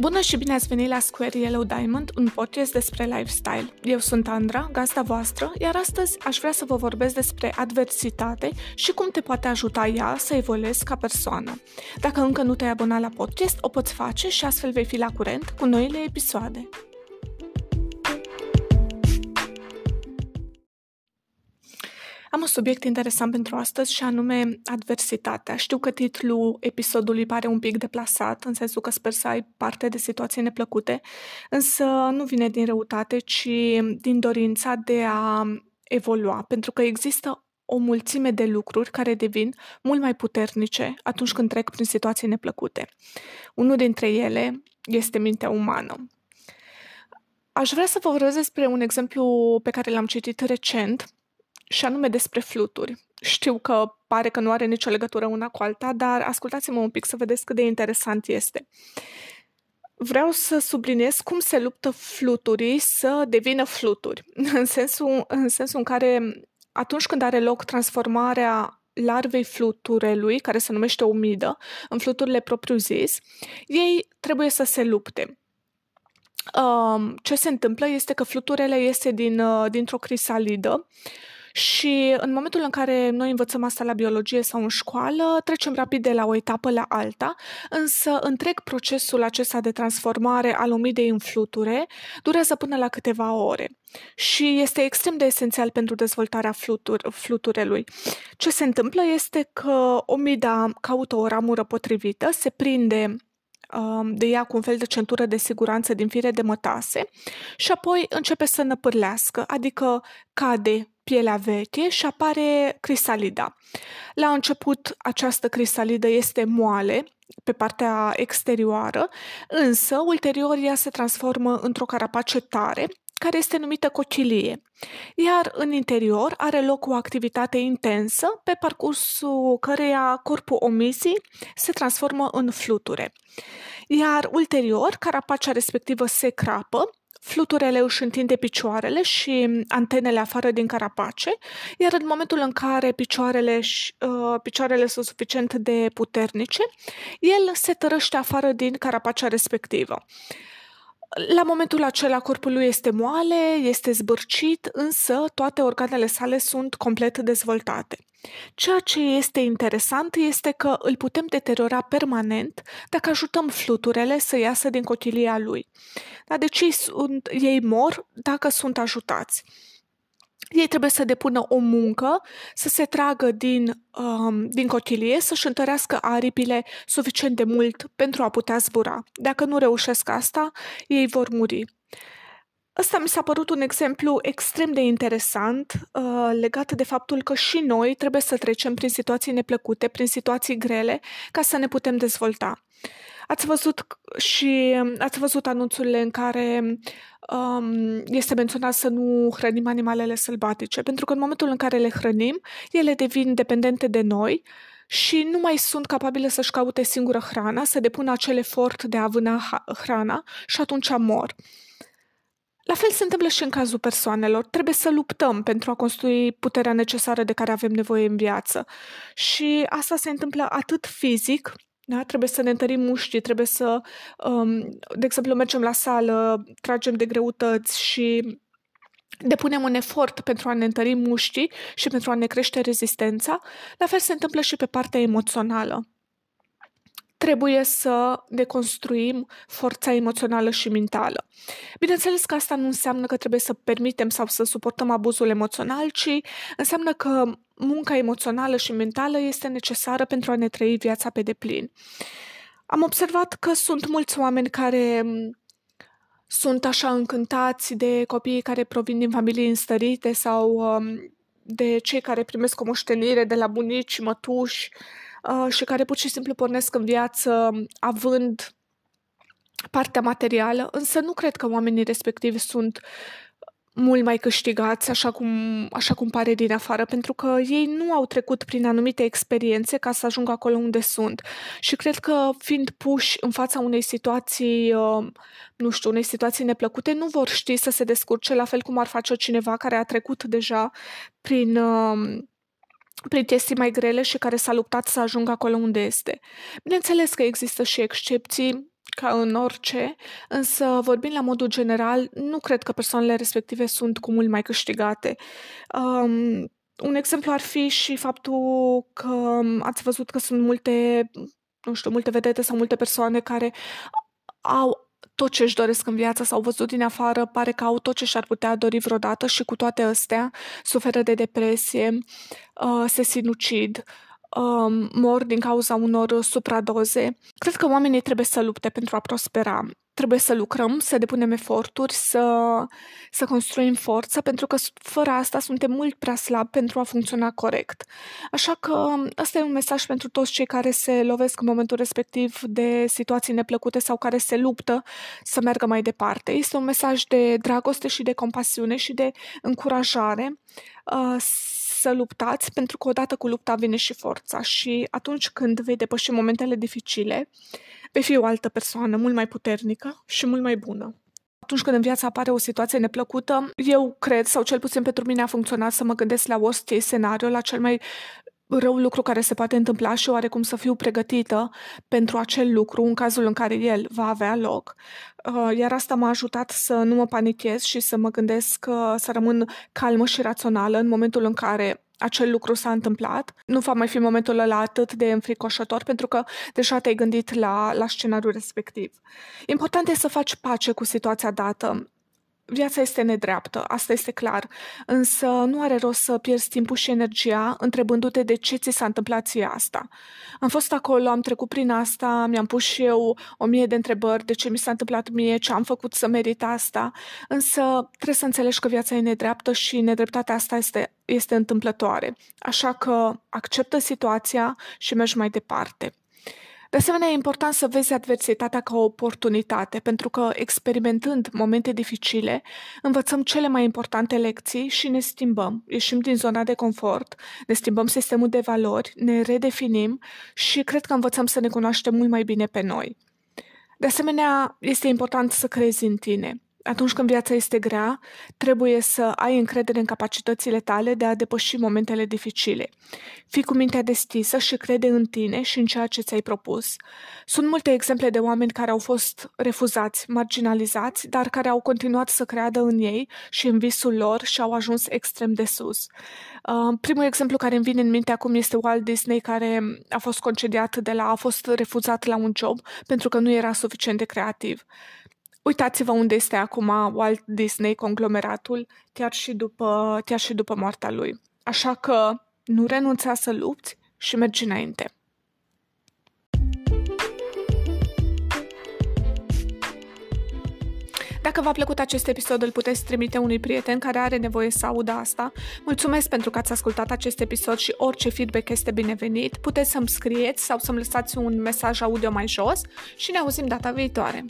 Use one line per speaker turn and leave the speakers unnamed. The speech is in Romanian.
Bună și bine ați venit la Square Yellow Diamond, un podcast despre lifestyle. Eu sunt Andra, gazda voastră, iar astăzi aș vrea să vă vorbesc despre adversitate și cum te poate ajuta ea să evoluezi ca persoană. Dacă încă nu te-ai abonat la podcast, o poți face și astfel vei fi la curent cu noile episoade. Am un subiect interesant pentru astăzi și anume adversitatea. Știu că titlul episodului pare un pic deplasat, în sensul că sper să ai parte de situații neplăcute, însă nu vine din răutate, ci din dorința de a evolua, pentru că există o mulțime de lucruri care devin mult mai puternice atunci când trec prin situații neplăcute. Unul dintre ele este mintea umană. Aș vrea să vă vorbesc despre un exemplu pe care l-am citit recent, și anume despre fluturi. Știu că pare că nu are nicio legătură una cu alta, dar ascultați-mă un pic să vedeți cât de interesant este. Vreau să subliniez cum se luptă fluturii să devină fluturi, în sensul, în sensul în care atunci când are loc transformarea larvei fluturelui, care se numește umidă, în fluturile propriu-zis, ei trebuie să se lupte. Um, ce se întâmplă este că fluturele iese din, uh, dintr-o crisalidă și în momentul în care noi învățăm asta la biologie sau în școală, trecem rapid de la o etapă la alta, însă întreg procesul acesta de transformare al umidei în fluture durează până la câteva ore și este extrem de esențial pentru dezvoltarea flutur, fluturelui. Ce se întâmplă este că omida caută o ramură potrivită, se prinde um, de ea cu un fel de centură de siguranță din fire de mătase și apoi începe să năpârlească, adică cade pielea veche și apare crisalida. La început această crisalidă este moale pe partea exterioară, însă ulterior ea se transformă într-o carapace tare care este numită cochilie, iar în interior are loc o activitate intensă pe parcursul căreia corpul omisii se transformă în fluture. Iar ulterior, carapacea respectivă se crapă Fluturele își întinde picioarele și antenele afară din carapace, iar în momentul în care picioarele, uh, picioarele sunt suficient de puternice, el se tărăște afară din carapacea respectivă. La momentul acela corpul lui este moale, este zbârcit, însă toate organele sale sunt complet dezvoltate. Ceea ce este interesant este că îl putem deteriora permanent dacă ajutăm fluturele să iasă din cotilia lui. Dar de ce sunt, ei mor dacă sunt ajutați? Ei trebuie să depună o muncă, să se tragă din, um, din cotilie, să-și întărească aripile suficient de mult pentru a putea zbura. Dacă nu reușesc asta, ei vor muri. Ăsta mi s-a părut un exemplu extrem de interesant uh, legat de faptul că și noi trebuie să trecem prin situații neplăcute, prin situații grele, ca să ne putem dezvolta. Ați văzut și ați văzut anunțurile în care um, este menționat să nu hrănim animalele sălbatice, pentru că în momentul în care le hrănim, ele devin dependente de noi și nu mai sunt capabile să-și caute singură hrana, să depună acel efort de a vâna hrana și atunci mor. La fel se întâmplă și în cazul persoanelor. Trebuie să luptăm pentru a construi puterea necesară de care avem nevoie în viață. Și asta se întâmplă atât fizic, da? Trebuie să ne întărim mușchii, trebuie să, um, de exemplu, mergem la sală, tragem de greutăți și depunem un efort pentru a ne întări mușchii și pentru a ne crește rezistența. La fel se întâmplă și pe partea emoțională trebuie să deconstruim forța emoțională și mentală. Bineînțeles că asta nu înseamnă că trebuie să permitem sau să suportăm abuzul emoțional, ci înseamnă că munca emoțională și mentală este necesară pentru a ne trăi viața pe deplin. Am observat că sunt mulți oameni care sunt așa încântați de copiii care provin din familii înstărite sau um, de cei care primesc o moștenire de la bunici, mătuși, Uh, și care pur și simplu pornesc în viață având partea materială, însă nu cred că oamenii respectivi sunt mult mai câștigați, așa cum, așa cum pare din afară, pentru că ei nu au trecut prin anumite experiențe ca să ajungă acolo unde sunt. Și cred că fiind puși în fața unei situații, uh, nu știu, unei situații neplăcute, nu vor ști să se descurce la fel cum ar face cineva care a trecut deja prin uh, prin chestii mai grele și care s-a luptat să ajungă acolo unde este. Bineînțeles că există și excepții, ca în orice, însă vorbind la modul general, nu cred că persoanele respective sunt cu mult mai câștigate. Um, un exemplu ar fi și faptul că ați văzut că sunt multe, nu știu, multe vedete sau multe persoane care au tot ce își doresc în viață sau văzut din afară, pare că au tot ce și-ar putea dori vreodată și cu toate astea suferă de depresie, uh, se sinucid, uh, mor din cauza unor supradoze. Cred că oamenii trebuie să lupte pentru a prospera trebuie să lucrăm, să depunem eforturi, să, să construim forță, pentru că fără asta suntem mult prea slabi pentru a funcționa corect. Așa că ăsta e un mesaj pentru toți cei care se lovesc în momentul respectiv de situații neplăcute sau care se luptă să meargă mai departe. Este un mesaj de dragoste și de compasiune și de încurajare uh, să luptați, pentru că odată cu lupta vine și forța și atunci când vei depăși momentele dificile, vei fi o altă persoană mult mai puternică și mult mai bună. Atunci când în viața apare o situație neplăcută, eu cred, sau cel puțin pentru mine a funcționat să mă gândesc la worst case scenario, la cel mai rău lucru care se poate întâmpla și oarecum să fiu pregătită pentru acel lucru în cazul în care el va avea loc. Uh, iar asta m-a ajutat să nu mă panichez și să mă gândesc să rămân calmă și rațională în momentul în care acel lucru s-a întâmplat. Nu va mai fi momentul ăla atât de înfricoșător pentru că deja te-ai gândit la, la scenariul respectiv. Important e să faci pace cu situația dată. Viața este nedreaptă, asta este clar, însă nu are rost să pierzi timpul și energia întrebându-te de ce ți s-a întâmplat ție asta. Am fost acolo, am trecut prin asta, mi-am pus și eu o mie de întrebări de ce mi s-a întâmplat mie, ce am făcut să merit asta, însă trebuie să înțelegi că viața e nedreaptă și nedreptatea asta este, este întâmplătoare. Așa că acceptă situația și mergi mai departe. De asemenea, e important să vezi adversitatea ca o oportunitate, pentru că experimentând momente dificile, învățăm cele mai importante lecții și ne schimbăm. Ieșim din zona de confort, ne schimbăm sistemul de valori, ne redefinim și cred că învățăm să ne cunoaștem mult mai bine pe noi. De asemenea, este important să crezi în tine atunci când viața este grea, trebuie să ai încredere în capacitățile tale de a depăși momentele dificile. Fii cu mintea deschisă și crede în tine și în ceea ce ți-ai propus. Sunt multe exemple de oameni care au fost refuzați, marginalizați, dar care au continuat să creadă în ei și în visul lor și au ajuns extrem de sus. Uh, primul exemplu care îmi vine în minte acum este Walt Disney, care a fost concediat de la, a fost refuzat la un job pentru că nu era suficient de creativ. Uitați-vă unde este acum Walt Disney, conglomeratul, chiar și după, chiar și după moartea lui. Așa că nu renunța să lupți și mergi înainte. Dacă v-a plăcut acest episod, îl puteți trimite unui prieten care are nevoie să audă asta. Mulțumesc pentru că ați ascultat acest episod și orice feedback este binevenit. Puteți să-mi scrieți sau să-mi lăsați un mesaj audio mai jos și ne auzim data viitoare.